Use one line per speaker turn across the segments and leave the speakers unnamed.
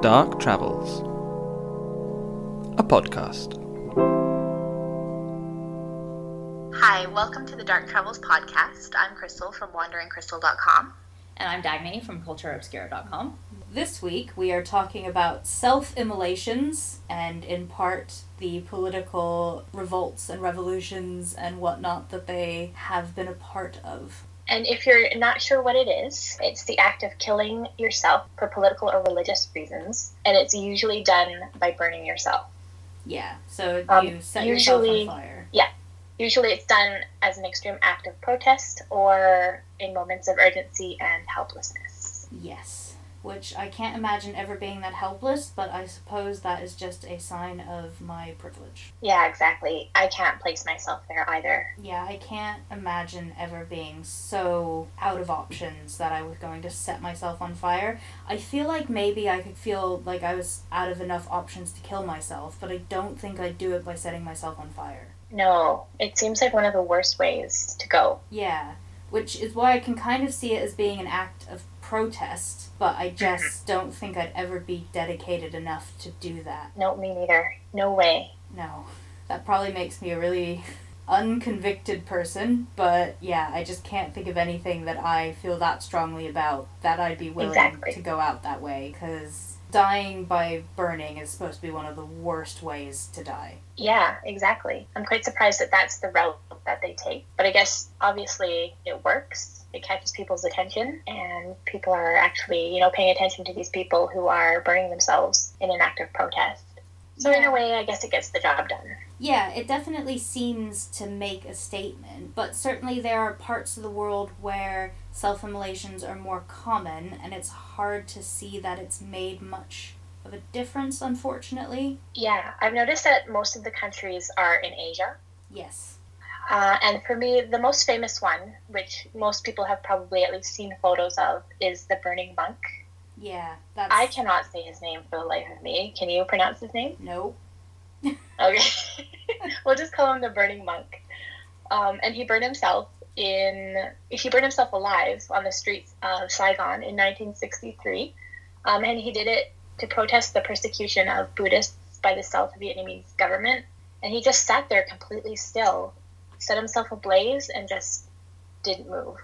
Dark Travels, a podcast.
Hi, welcome to the Dark Travels podcast. I'm Crystal from wanderingcrystal.com.
And I'm Dagny from cultureobscura.com. This week we are talking about self immolations and, in part, the political revolts and revolutions and whatnot that they have been a part of.
And if you're not sure what it is, it's the act of killing yourself for political or religious reasons, and it's usually done by burning yourself.
Yeah, so
Um,
you set
usually-
yourself on fire.
Yeah, usually it's done as an extreme act of protest or in moments of urgency and helplessness.
Yes. Which I can't imagine ever being that helpless, but I suppose that is just a sign of my privilege.
Yeah, exactly. I can't place myself there either.
Yeah, I can't imagine ever being so out of options that I was going to set myself on fire. I feel like maybe I could feel like I was out of enough options to kill myself, but I don't think I'd do it by setting myself on fire.
No, it seems like one of the worst ways to go.
Yeah, which is why I can kind of see it as being an act of protest, but I mm-hmm. just don't think I'd ever be dedicated enough to do that.
No, me neither. No way.
No. That probably makes me a really unconvicted person, but yeah, I just can't think of anything that I feel that strongly about that I'd be willing
Exactly.
to go out that way because dying by burning is supposed to be one of the worst ways to die.
Yeah, exactly. I'm quite surprised that that's the route that they take. But I guess obviously it works. It catches people's attention, and people are actually, you know, paying attention to these people who are burning themselves in an act of protest. So in a way, I guess it gets the job done.
Yeah, it definitely seems to make a statement, but certainly there are parts of the world where self immolations are more common, and it's hard to see that it's made much of a difference, unfortunately.
Yeah, I've noticed that most of the countries are in Asia.
Yes.
Uh, and for me, the most famous one, which most people have probably at least seen photos of, is the Burning Monk.
Yeah, that's.
I cannot say his name for the life of me. Can you pronounce his name?
No.
Okay. we'll just call him the Burning Monk. Um, and he burned himself in, he burned himself alive on the streets of Saigon in 1963. Um, and he did it to protest the persecution of Buddhists by the South Vietnamese government. And he just sat there completely still, set himself ablaze, and just didn't move.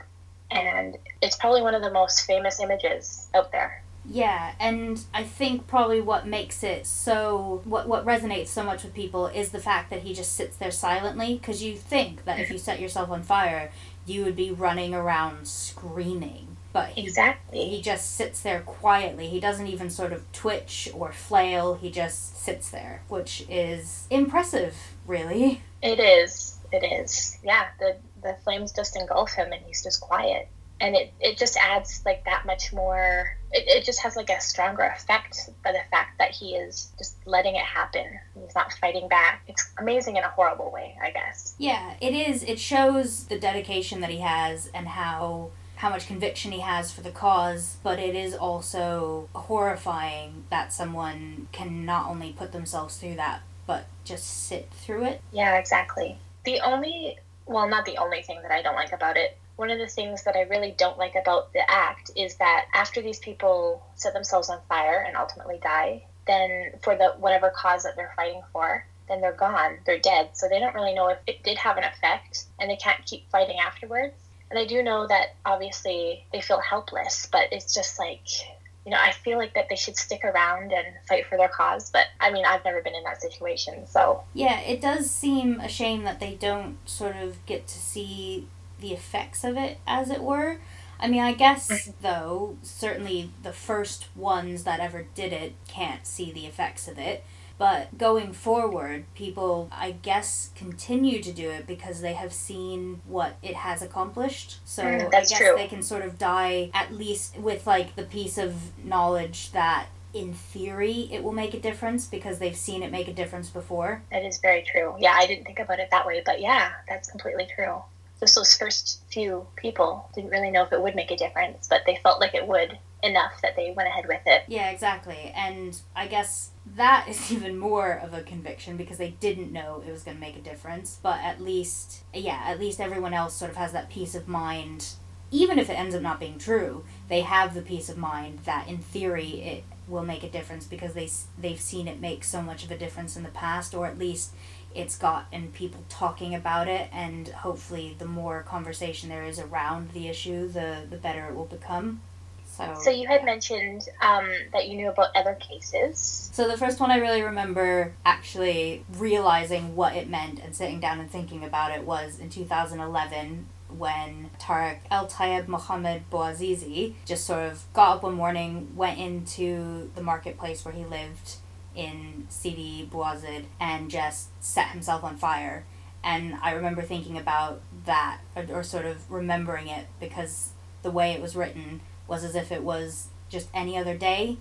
And it's probably one of the most famous images out there.
Yeah, and I think probably what makes it so what what resonates so much with people is the fact that he just sits there silently because you think that if you set yourself on fire, you would be running around screaming, but he
Exactly.
he just sits there quietly. He doesn't even sort of twitch or flail. He just sits there, which is impressive, really.
It is. It is. Yeah, the the flames just engulf him and he's just quiet. And it, it just adds like that much more it, it just has like a stronger effect by the fact that he is just letting it happen. He's not fighting back. It's amazing in a horrible way, I guess.
Yeah, it is. It shows the dedication that he has and how how much conviction he has for the cause, but it is also horrifying that someone can not only put themselves through that, but just sit through it.
Yeah, exactly. The only well, not the only thing that I don't like about it. One of the things that I really don't like about the act is that after these people set themselves on fire and ultimately die, then for the whatever cause that they're fighting for, then they're gone. They're dead. So they don't really know if it did have an effect and they can't keep fighting afterwards. And I do know that obviously they feel helpless, but it's just like you know, I feel like that they should stick around and fight for their cause, but I mean, I've never been in that situation, so
Yeah, it does seem a shame that they don't sort of get to see the effects of it, as it were. I mean, I guess, mm-hmm. though, certainly the first ones that ever did it can't see the effects of it. But going forward, people, I guess, continue to do it because they have seen what it has accomplished. So
Mm,
I guess
true.
they can sort of die at least with like the piece of knowledge that in theory it will make a difference because they've seen it make a difference before.
That is very true. Yeah, I didn't think about it that way, but yeah, that's completely true. Just those first few people didn't really know if it would make a difference, but they felt like it would enough that they went ahead with it.
Yeah, exactly. And I guess that is even more of a conviction because they didn't know it was going to make a difference. But at least, yeah, at least everyone else sort of has that peace of mind even if it ends up not being true, they have the peace of mind that in theory it will make a difference because they they've seen it make so much of a difference in the past, or at least it's gotten people talking about it, and hopefully, the more conversation there is around the issue, the the better it will become. So,
so you had mentioned um, that you knew about other cases.
So the first one I really remember actually realizing what it meant and sitting down and thinking about it was in 2011 when Tariq El Tayeb Mohammed Bouazizi just sort of got up one morning, went into the marketplace where he lived in Sidi Bouzid and just set himself on fire. And I remember thinking about that or, or sort of remembering it because the way it was written was as if it was just any other day.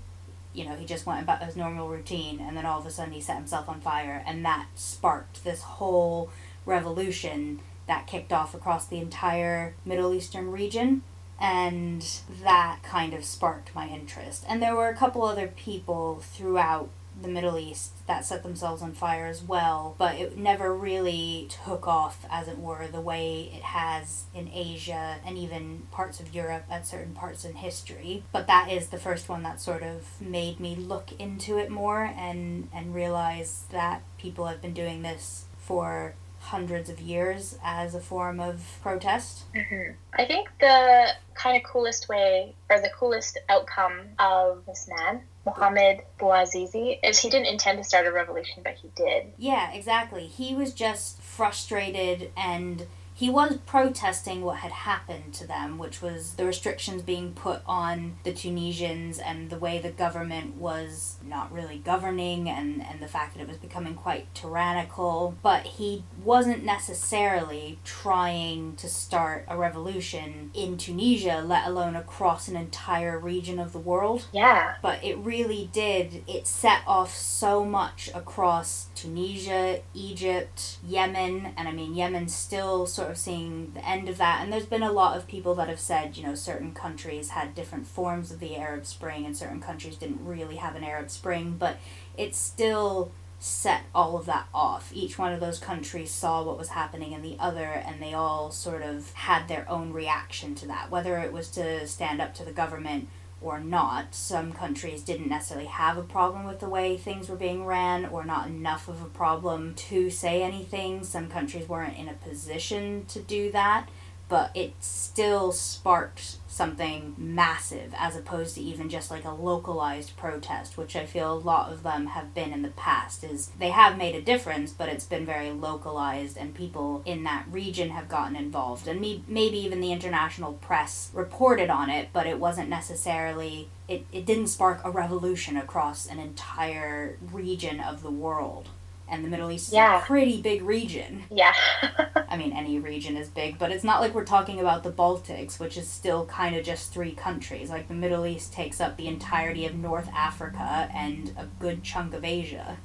You know, he just went about his normal routine and then all of a sudden he set himself on fire and that sparked this whole revolution that kicked off across the entire Middle Eastern region and that kind of sparked my interest. And there were a couple other people throughout the Middle East that set themselves on fire as well, but it never really took off, as it were, the way it has in Asia and even parts of Europe at certain parts in history. But that is the first one that sort of made me look into it more and, and realize that people have been doing this for hundreds of years as a form of protest.
Mm-hmm. I think the kind of coolest way or the coolest outcome of this man Mohammed Bouazizi is he didn't intend to start a revolution, but he did.
Yeah, exactly. He was just frustrated and he was protesting what had happened to them, which was the restrictions being put on the Tunisians and the way the government was not really governing and, and the fact that it was becoming quite tyrannical. But he wasn't necessarily trying to start a revolution in Tunisia, let alone across an entire region of the world.
Yeah.
But it really did, it set off so much across Tunisia, Egypt, Yemen, and I mean, Yemen's still sort sort of seeing the end of that. And there's been a lot of people that have said, you know, certain countries had different forms of the Arab Spring and certain countries didn't really have an Arab Spring, but it still set all of that off. Each one of those countries saw what was happening in the other, and they all sort of had their own reaction to that, whether it was to stand up to the government or not. Some countries didn't necessarily have a problem with the way things were being ran, or not enough of a problem to say anything. Some countries weren't in a position to do that but it still sparked something massive as opposed to even just like a localized protest which i feel a lot of them have been in the past is they have made a difference but it's been very localized and people in that region have gotten involved. And me, maybe even the international press reported on it but it wasn't necessarily it, it didn't spark a revolution across an entire region of the world and the Middle East is yeah. a pretty big region.
Yeah.
I mean, any region is big, but it's not like we're talking about the Baltics, which is still kind of just three countries. Like the Middle East takes up the entirety of North Africa and a good chunk of Asia.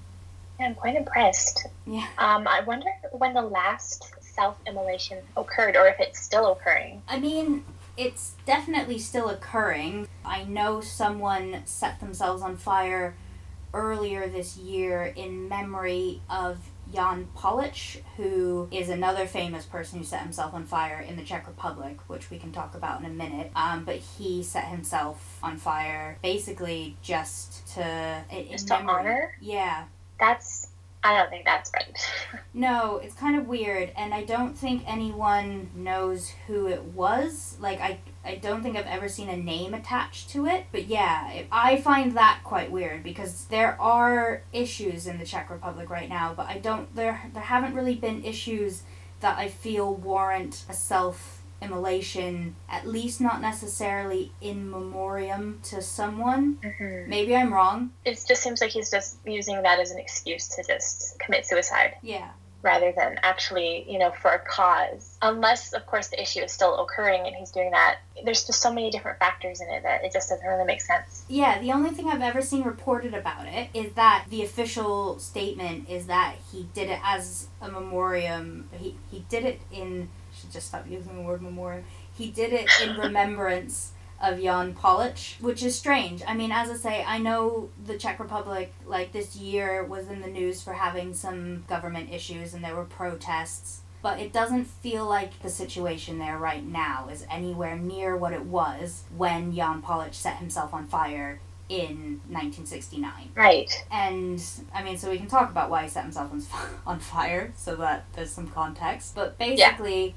Yeah, I'm quite impressed.
Yeah.
Um, I wonder when the last self-immolation occurred, or if it's still occurring.
I mean, it's definitely still occurring. I know someone set themselves on fire earlier this year in memory of Jan Palach, who is another famous person who set himself on fire in the Czech Republic, which we can talk about in a minute. Um, but he set himself on fire basically just to
just to honor.
Yeah,
that's I don't think that's right.
no, it's kind of weird, and I don't think anyone knows who it was. Like, I, I don't think I've ever seen a name attached to it. But yeah, it, I find that quite weird because there are issues in the Czech Republic right now, but I don't. There, there haven't really been issues that I feel warrant a self immolation, at least not necessarily in memoriam to someone. Mm-hmm. Maybe I'm wrong.
It just seems like he's just using that as an excuse to just commit suicide.
Yeah.
Rather than actually, you know, for a cause. Unless, of course, the issue is still occurring and he's doing that. There's just so many different factors in it that it just doesn't really make sense.
Yeah, the only thing I've ever seen reported about it is that the official statement is that he did it as a memoriam. He, he did it in should just stop using the word memoriam. He did it in remembrance of Jan Palach, which is strange. I mean, as I say, I know the Czech Republic, like this year, was in the news for having some government issues and there were protests. but it doesn't feel like the situation there right now is anywhere near what it was when Jan Palach set himself on fire in 1969.
Right.
And I mean, so we can talk about why he set himself on, on fire so that there's some context. But basically, yeah.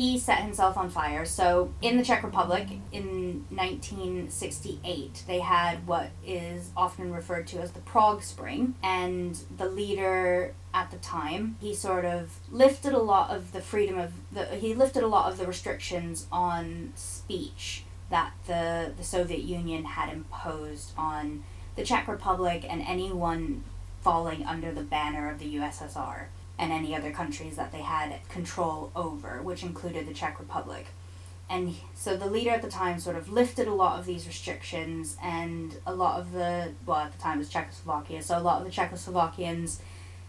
He set himself on fire. So in the Czech Republic in 1968, they had what is often referred to as the Prague Spring. And the leader at the time, he sort of lifted a lot of the freedom of the, he lifted a lot of the restrictions on speech that the, the Soviet Union had imposed on the Czech Republic and anyone falling under the banner of the USSR and any other countries that they had control over, which included the Czech Republic. And so the leader at the time sort of lifted a lot of these restrictions, and a lot of the, well, at the time it was Czechoslovakia, so a lot of the Czechoslovakians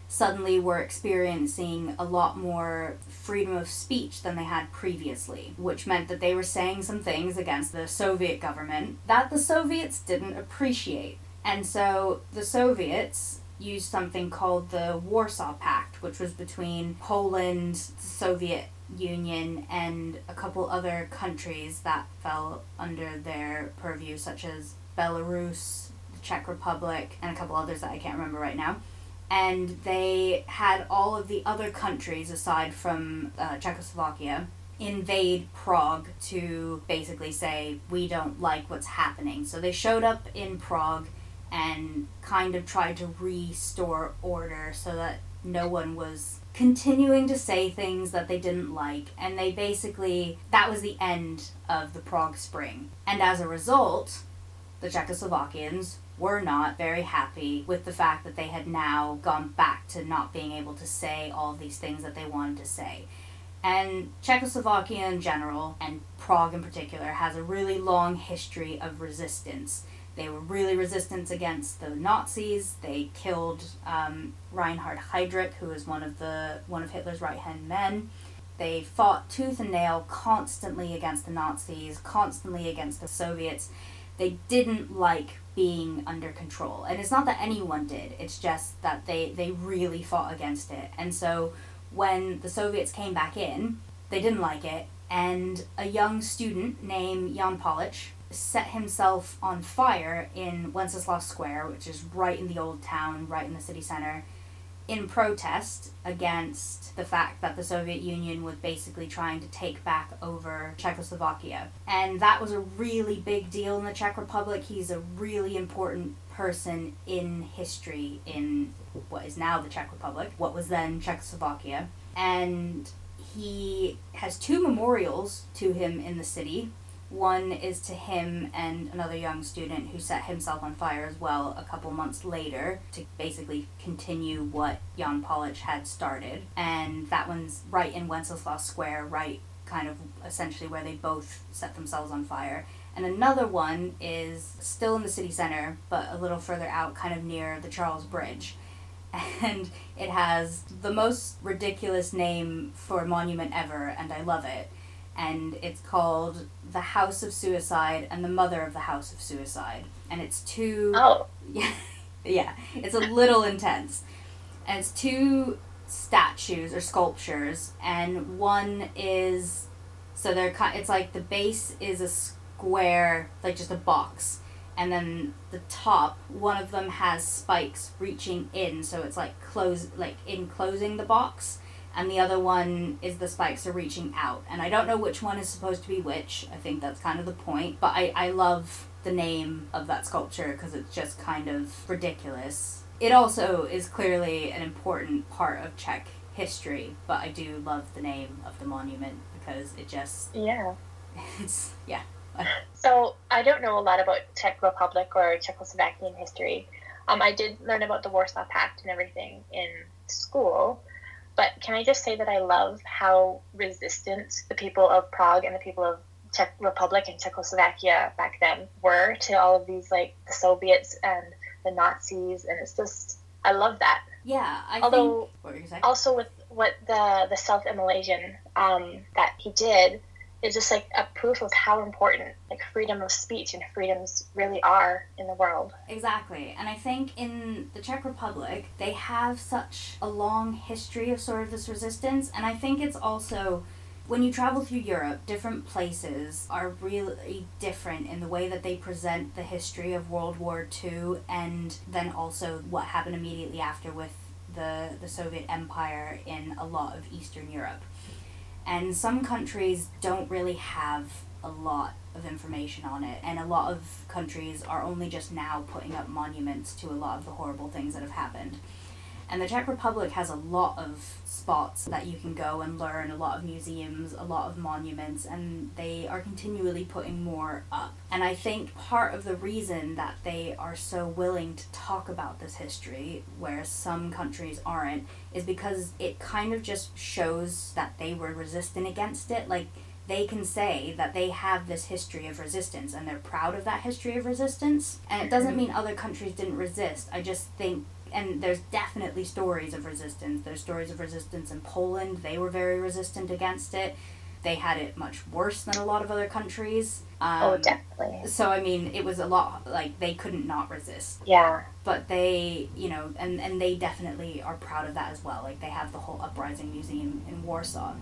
suddenly were experiencing a lot more freedom of speech than they had previously, which meant that they were saying some things against the Soviet government that the Soviets didn't appreciate. And so the Soviets used something called the Warsaw Pact, which was between Poland, the Soviet Union, and a couple other countries that fell under their purview, such as Belarus, the Czech Republic, and a couple others that I can't remember right now and they had all of the other countries aside from uh, Czechoslovakia invade Prague to basically say we don't like what's happening. So they showed up in Prague and kind of tried to restore order so that no one was continuing to say things that they didn't like and they basically that was the end of the Prague Spring. And as a result, the Czechoslovakians were not very happy with the fact that they had now gone back to not being able to say all these things that they wanted to say. And Czechoslovakia in general, and Prague in particular, has a really long history of resistance. They were really resistant against the Nazis. They killed um, Reinhard Heydrich, who was one of the one of Hitler's right hand men. They fought tooth and nail constantly against the Nazis, constantly against the Soviets. They didn't like being under control. And it's not that anyone did, it's just that they, they really fought against it. And so when the Soviets came back in, they didn't like it, and a young student named Jan Palach set himself on fire in Wenceslas Square, which is right in the old town, right in the city center, in protest against the fact that the Soviet Union was basically trying to take back over Czechoslovakia. And that was a really big deal in the Czech Republic. He's a really important person in history in what is now the Czech Republic, what was then Czechoslovakia. And he has two memorials to him in the city. One is to him and another young student who set himself on fire as well a couple months later to basically continue what Jan Palach had started. And that one's right in Wenceslas Square, right kind of essentially where they both set themselves on fire. And another one is still in the city center, but a little further out, kind of near the Charles Bridge. And it has the most ridiculous name for a monument ever, and I love it and it's called The House of Suicide and the Mother of the House of Suicide. And it's two.
Oh.
Yeah, yeah. It's a little intense. And it's two statues or sculptures, and one is. So they're kind. It's like the base is a square, like just a box, and then the top, one of them has spikes reaching in, so it's like close, like enclosing the box and the other one is the spikes are reaching out. And I don't know which one is supposed to be which. I think that's kind of the point. But I, I love the name of that sculpture because it's just kind of ridiculous. It also is clearly an important part of Czech history, but I do love the name of the monument because it just.
Yeah.
It's. Yeah.
so I don't know a lot about Czech Republic or Czechoslovakian history. Um, I did learn about the Warsaw Pact and everything in school but can I just say that I love how resistant the people of Prague and the people of Czech Republic and Czechoslovakia back then were to all of these like the Soviets and the Nazis, and it's just I love that.
Yeah, I
although
think,
also with what the the self immolation um, that he did, is just like a proof of how important like freedom of speech and freedoms really are in the world.
Exactly. And I think in the Czech Republic, they have such a long history of sort of this resistance. And I think it's also when you travel through Europe, different places are really different in the way that they present the history of World War II and then also what happened immediately after with the, the Soviet Empire in a lot of Eastern Europe. And some countries don't really have a lot of information on it, and a lot of countries are only just now putting up monuments to a lot of the horrible things that have happened. And the Czech Republic has a lot of spots that you can go and learn, a lot of museums, a lot of monuments, and they are continually putting more up. And I think part of the reason that they are so willing to talk about this history, whereas some countries aren't, is because it kind of just shows that they were resistant against it. Like, they can say that they have this history of resistance and they're proud of that history of resistance. And it doesn't mean other countries didn't resist. I just think and there's definitely stories of resistance. There's stories of resistance in Poland. They were very resistant against it. They had it much worse than a lot of other countries. Um,
oh, definitely.
So I mean, it was a lot like they couldn't not resist.
Yeah.
But they, you know, and and they definitely are proud of that as well. Like they have the whole uprising museum in Warsaw.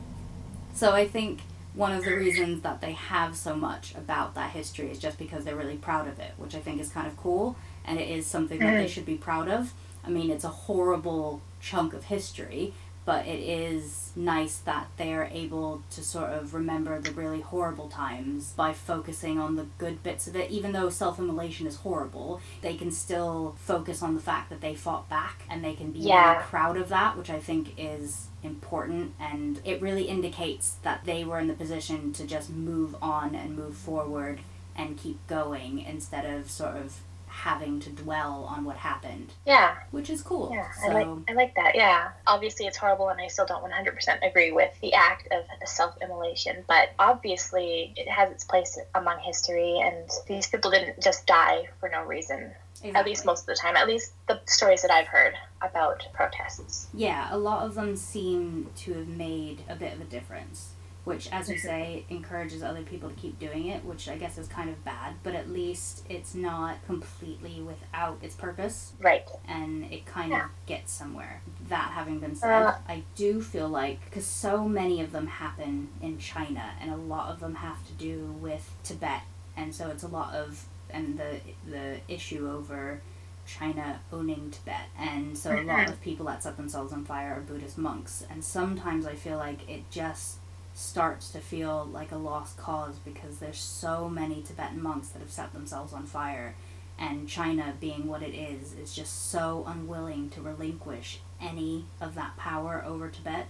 So I think one of the reasons that they have so much about that history is just because they're really proud of it, which I think is kind of cool, and it is something that they should be proud of. I mean, it's a horrible chunk of history, but it is nice that they are able to sort of remember the really horrible times by focusing on the good bits of it. Even though self immolation is horrible, they can still focus on the fact that they fought back and they can be
Yeah.
really proud of that, which I think is important and it really indicates that they were in the position to just move on and move forward and keep going instead of sort of having to dwell on what happened
Yeah.
which is cool
Yeah,
so
I like I like that. Yeah, obviously it's horrible, and I still don't one hundred percent agree with the act of self-immolation. But obviously, it has its place among history, and these people didn't just die for no reason. At least most of the time. At least the stories that I've heard about protests.
yeah a lot of them seem to have made a bit of a difference which as
Mhm.
say encourages other people to keep doing it which i guess is kind of bad but at least it's not completely without its purpose
Right.
and it kind
Yeah.
of gets somewhere. That having been said,
Uh.
I do feel like because so many of them happen in China, and a lot of them have to do with Tibet, and so it's a lot of and the the issue over China owning Tibet, and so a lot
Mhm.
of people that set themselves on fire are Buddhist monks, and sometimes I feel like it just starts to feel like a lost cause because there's so many Tibetan monks that have set themselves on fire and China being what it is is just so unwilling to relinquish any of that power over Tibet.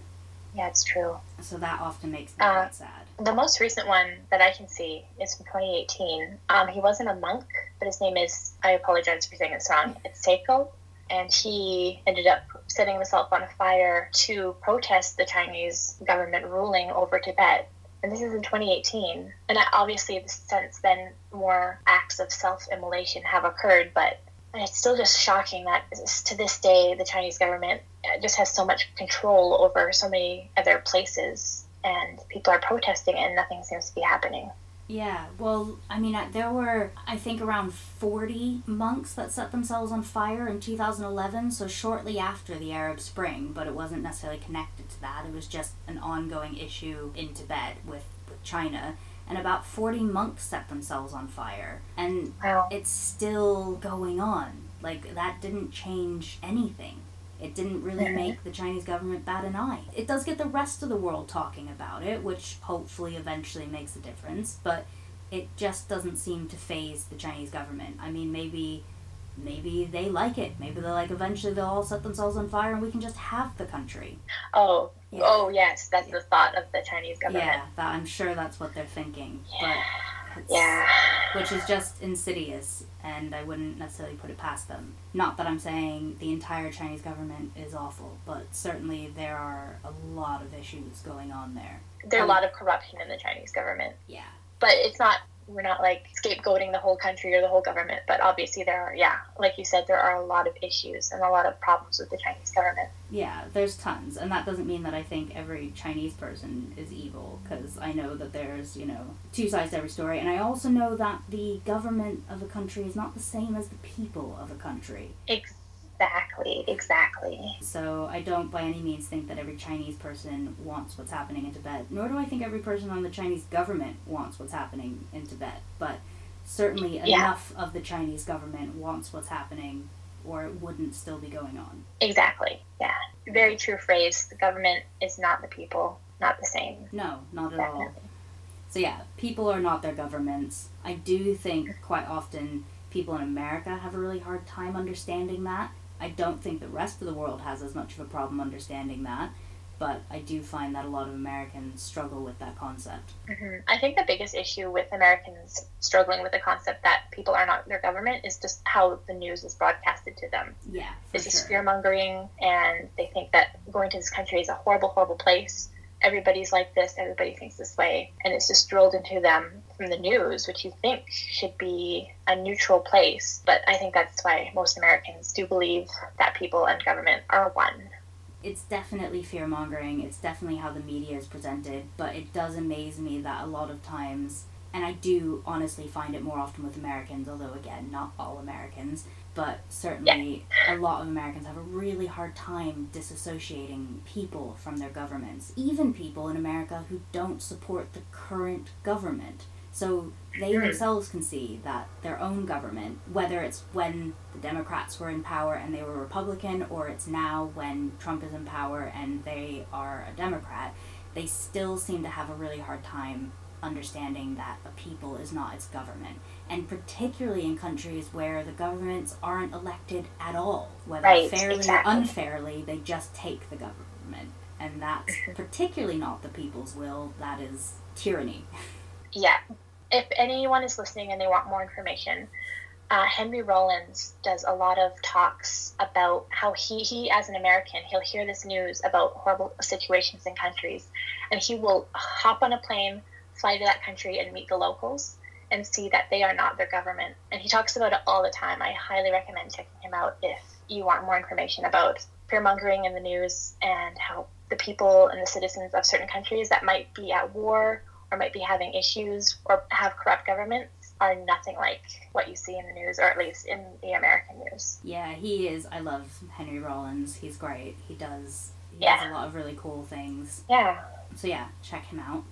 Yeah, it's true.
So that often makes me
Uh,
sad.
The most recent one that I can see is from 2018. Um, he wasn't a monk, but his name is, I apologize for saying this wrong, it's Seiko. And he ended up setting himself on fire to protest the Chinese government ruling over Tibet. And this is in 2018. And obviously, since then, more acts of self immolation have occurred, but it's still just shocking that to this day, the Chinese government uh, just has so much control over so many other places and people are protesting and nothing seems to be happening.
Yeah, well, I mean, there were, I think, around 40 monks that set themselves on fire in 2011, so shortly after the Arab Spring, but it wasn't necessarily connected to that. It was just an ongoing issue in Tibet with, with China. And about 40 monks set themselves on fire. And
Wow.
it's still going on. Like, that didn't change anything. It didn't really make the Chinese government bat an eye. It does get the rest of the world talking about it, which hopefully eventually makes a difference, but it just doesn't seem to phase the Chinese government. I mean, maybe maybe they like it. Maybe they're like eventually they'll all set themselves on fire and we can just have the country.
Oh,
Yeah.
oh yes, that's the thought of the Chinese government.
Yeah, that, I'm sure that's what they're thinking.
Yeah.
But
Yeah.
which is just insidious, and I wouldn't necessarily put it past them. Not that I'm saying the entire Chinese government is awful, but certainly there are a lot of issues going on there.
There's
Um,
a lot of corruption in the Chinese government,
Yeah.
but it's not we're not like scapegoating the whole country or the whole government, but obviously there are, yeah, like you said, there are a lot of issues and a lot of problems with the Chinese government.
Yeah, there's tons, and that doesn't mean that I think every Chinese person is evil, because I know that there's, you know, two sides to every story, and I also know that the government of a country is not the same as the people of a country.
Exactly, exactly. Exactly.
So I don't by any means think that every Chinese person wants what's happening in Tibet, nor do I think every person on the Chinese government wants what's happening in Tibet, but certainly
Yeah.
enough of the Chinese government wants what's happening or it wouldn't still be going on.
Exactly, yeah. Very true phrase. The government is not the people, not the same.
No, not at all.
Definitely.
So yeah, people are not their governments. I do think quite often people in America have a really hard time understanding that. I don't think the rest of the world has as much of a problem understanding that, but I do find that a lot of Americans struggle with that concept.
hmm I think the biggest issue with Americans struggling with the concept that people are not their government is just how the news is broadcasted to them.
Yeah,
It's just fear mongering, and they think that going to this country is a horrible, horrible place. Everybody's like this, everybody thinks this way, and it's just drilled into them from the news, which you think should be a neutral place. But I think that's why most Americans do believe that people and government are one.
it's definitely fear mongering. It's definitely how the media is presented, but it does amaze me that a lot of times, and I do honestly find it more often with Americans, although again, not all Americans, but certainly a lot of Americans have a really hard time disassociating people from their governments, even people in America who don't support the current government. So they themselves can see that their own government, whether it's when the Democrats were in power and they were Republican, or it's now when Trump is in power and they are a Democrat, they still seem to have a really hard time understanding that the people is not its government. And particularly in countries where the governments aren't elected at all, whether
Right,
fairly
exactly.
or unfairly, they just take the government. And that's particularly not the people's will, that is tyranny.
Yeah. If anyone is listening and they want more information, uh, Henry Rollins does a lot of talks about how he, he, as an American, he'll hear this news about horrible situations in countries, and he will hop on a plane, fly to that country, and meet the locals and see that they are not their government. And he talks about it all the time. I highly recommend checking him out if you want more information about fear mongering in the news and how the people and the citizens of certain countries that might be at war or might be having issues or have corrupt governments are nothing like what you see in the news, or at least in the American news.
Yeah, he is. I love Henry Rollins. He's great. He does. He
Yeah.
does a lot of really cool things.
Yeah.
So yeah, check him out.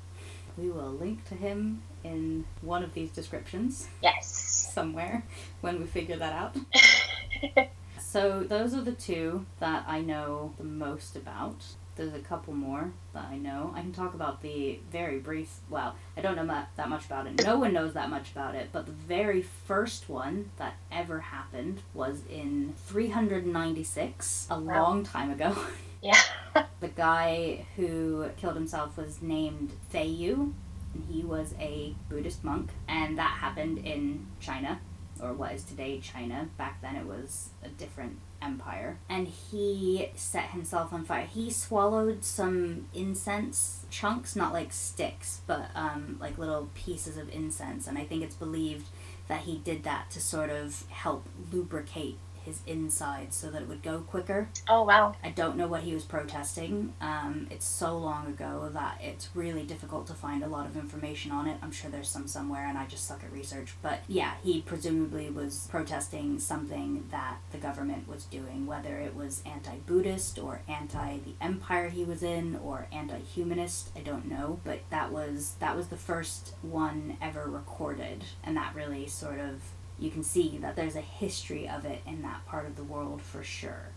We will link to him in one of these descriptions
Yes.
somewhere when we figure that out. So those are the two that I know the most about. There's a couple more that I know. I can talk about the very brief. Well, I don't know mu- that much about it. No one knows that much about it. But the very first one that ever happened was in 396, a
Wow.
long time ago.
Yeah.
The guy who killed himself was named Feiyu, and he was a Buddhist monk, and that happened in China, or what is today China. Back then it was a different empire. And he set himself on fire. He swallowed some incense chunks, not like sticks, but um, like little pieces of incense, and I think it's believed that he did that to sort of help lubricate his insides so that it would go quicker.
Oh wow.
I don't know what he was protesting. Um, it's so long ago that it's really difficult to find a lot of information on it. I'm sure there's some somewhere, and I just suck at research. But yeah, he presumably was protesting something that the government was doing, whether it was anti Buddhist or anti the empire he was in or anti humanist. I don't know. But that was that was the first one ever recorded, and that really sort of you can see that there's a history of it in that part of the world for sure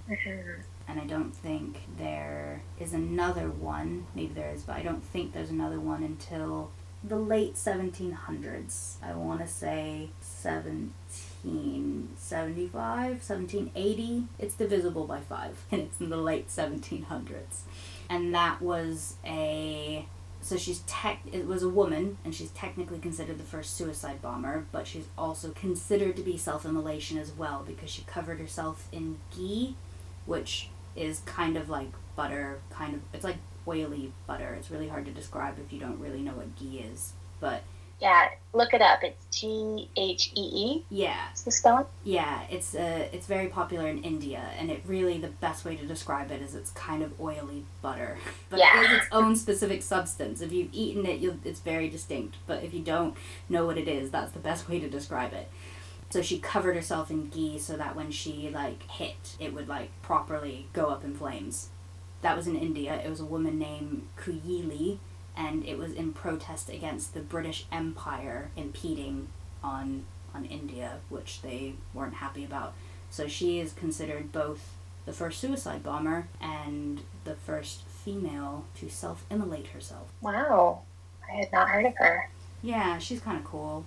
and I don't think there is another one. Maybe there is, but I don't think there's another one until the late 1700s. I want to say 1775, 1780. It's divisible by 5, and it's in the late 1700s. And that was a so she's tech it was a woman and she's technically considered the first suicide bomber but she's also considered to be self-immolation as well because she covered herself in ghee which is kind of like butter kind of it's like oily butter. It's really hard to describe if you don't really know what ghee is. But
Yeah, look it up. It's G H E E.
Yeah,
Is the spelling?
yeah. It's uh, it's very popular in India, and it really the best way to describe it is it's kind of oily butter, but it
Yeah.
is its own specific substance. If you've eaten it, you'll, it's very distinct. But if you don't know what it is, that's the best way to describe it. So she covered herself in ghee so that when she like hit, it would like properly go up in flames. That was in India. It was a woman named Kuyili, and it was in protest against the British Empire impeding on on India, which they weren't happy about. So she is considered both the first suicide bomber and the first female to self-immolate herself.
Wow. I had not heard of her.
Yeah, she's kind of cool.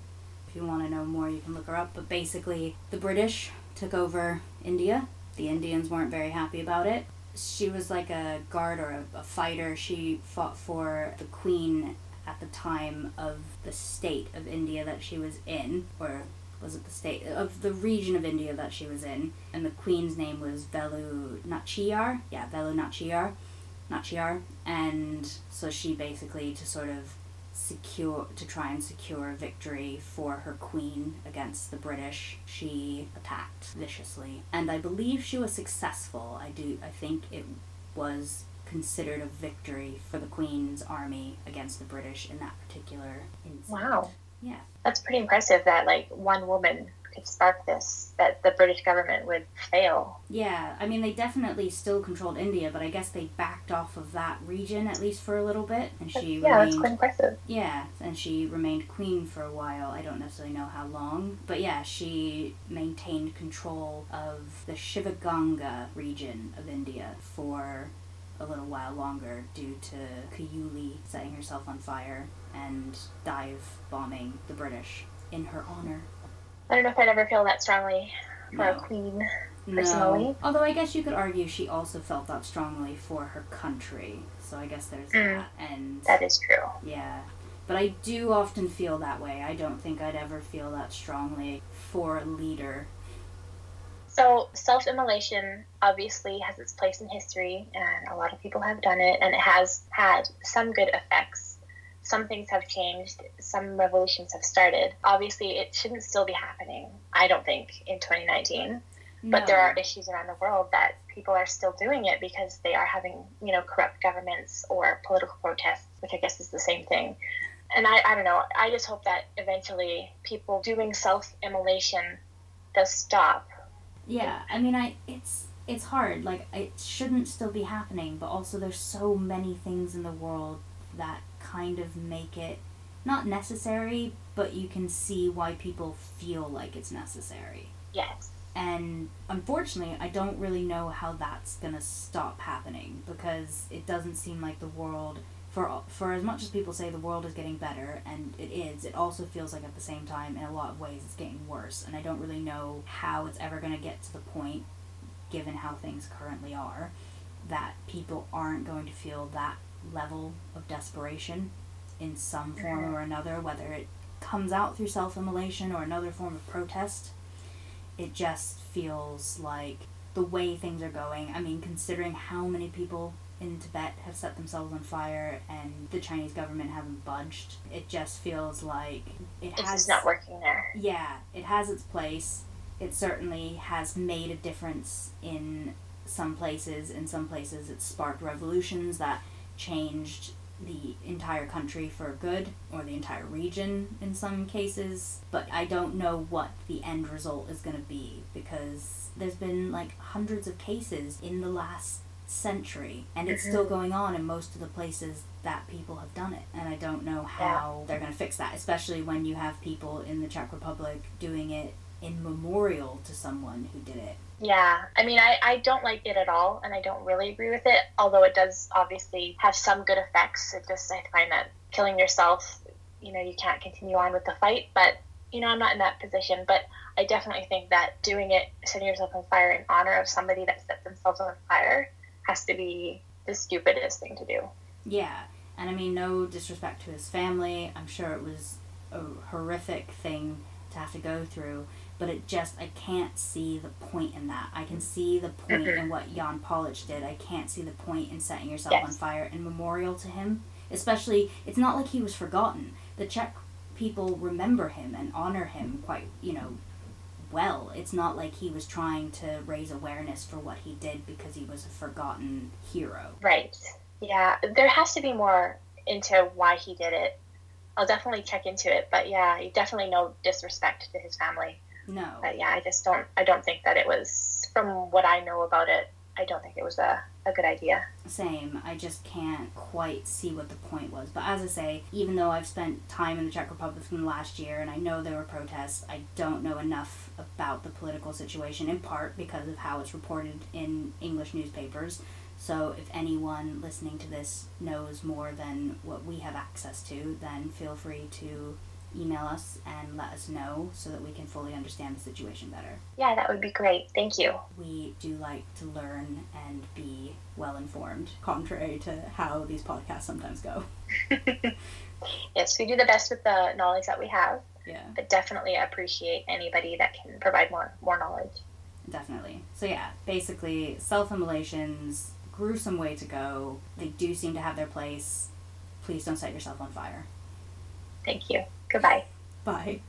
If you want to know more, you can look her up. But basically, the British took over India. The Indians weren't very happy about it. She was like a guard or a, a fighter. She fought for the queen at the time of the state of India that she was in, or was it the state of the region of India that she was in? And the queen's name was Velu Nachiyar. Yeah, Velu Nachiyar. Nachiyar. And so she basically, to sort of secure to try and secure a victory for her queen against the British. She attacked viciously, and I believe she was successful. I do. I think it was considered a victory for the queen's army against the British in that particular incident.
Wow.
Yeah.
That's pretty impressive that like one woman could spark this, that the British government would fail.
Yeah, I mean, they definitely still controlled India, but I guess they backed off of that region at least for a little bit, and she
yeah, that's quite impressive.
Yeah, and she remained queen for a while. I don't necessarily know how long, but yeah, she maintained control of the Shivaganga region of India for a little while longer due to Kuyili setting herself on fire and dive bombing the British in her honor.
I don't know if I'd ever feel that strongly for a queen. Personally?
No. Although I guess you could argue she also felt that strongly for her country. So I guess there's
Mm.
that. And
That is true.
Yeah. But I do often feel that way. I don't think I'd ever feel that strongly for a leader.
So, self immolation obviously has its place in history, and a lot of people have done it, and it has had some good effects. Some things have changed, some revolutions have started. Obviously, it shouldn't still be happening, I don't think, in 2019. But there are issues around the world that people are still doing it because they are having, you know, corrupt governments or political protests, which I guess is the same thing. And I, I don't know, I just hope that eventually people doing self immolation does stop.
Yeah, I mean, I it's it's hard. Like it shouldn't still be happening, but also there's so many things in the world that kind of make it not necessary, but you can see why people feel like it's necessary.
Yes.
And unfortunately, I don't really know how that's gonna stop happening because it doesn't seem like the world, for for as much as people say the world is getting better, and it is, it also feels like at the same time, in a lot of ways, it's getting worse. And I don't really know how it's ever gonna get to the point, given how things currently are, that people aren't going to feel that level of desperation in some form or another, whether it comes out through self immolation or another form of protest it just feels like the way things are going. I mean, considering how many people in Tibet have set themselves on fire and the Chinese government haven't budged, it just feels like it
It's
has
just not working there.
yeah, it has its place. It certainly has made a difference in some places. In some places, it sparked revolutions that changed the entire country for good, or the entire region in some cases. But I don't know what the end result is going to be because there's been like hundreds of cases in the last century, and it's still mm-hmm. going on in most of the places that people have done it. And I don't know how they're going to fix that, especially when you have people in the Czech Republic doing it in memorial to someone who did it.
Yeah, I mean, I, I don't like it at all, and I don't really agree with it, although it does obviously have some good effects. It just, I find that killing yourself, you know, you can't continue on with the fight, but, you know, I'm not in that position, but I definitely think that doing it, setting yourself on fire in honor of somebody that set themselves on fire, has to be the stupidest thing to do.
Yeah, and I mean, no disrespect to his family. I'm sure it was a horrific thing to have to go through, but it just, I can't see the point in that. I can see the point
Mhm.
in what Jan Palach did. I can't see the point in setting yourself on fire in memorial to him. Especially, it's not like he was forgotten. The Czech people remember him and honor him quite, you know, well. It's not like he was trying to raise awareness for what he did because he was a forgotten hero.
Right. Yeah, there has to be more into why he did it. I'll definitely check into it, but yeah, definitely no disrespect to his family.
No.
But yeah, I just don't. I don't think that it was. From what I know about it, I don't think it was a, a good idea.
Same. I just can't quite see what the point was. But as I say, even though I've spent time in the Czech Republic from last year and I know there were protests, I don't know enough about the political situation, in part because of how it's reported in English newspapers. So if anyone listening to this knows more than what we have access to, then feel free to email us and let us know so that we can fully understand the situation better.
Yeah, that would be great. Thank you.
We do like to learn and be well informed, contrary to how these podcasts sometimes go.
yes, we do the best with the knowledge that we have.
Yeah.
But definitely appreciate anybody that can provide more more knowledge.
Definitely. So yeah, basically self-immolations, gruesome way to go. They do seem to have their place. Please don't set yourself on fire.
Thank you. Goodbye.
Bye.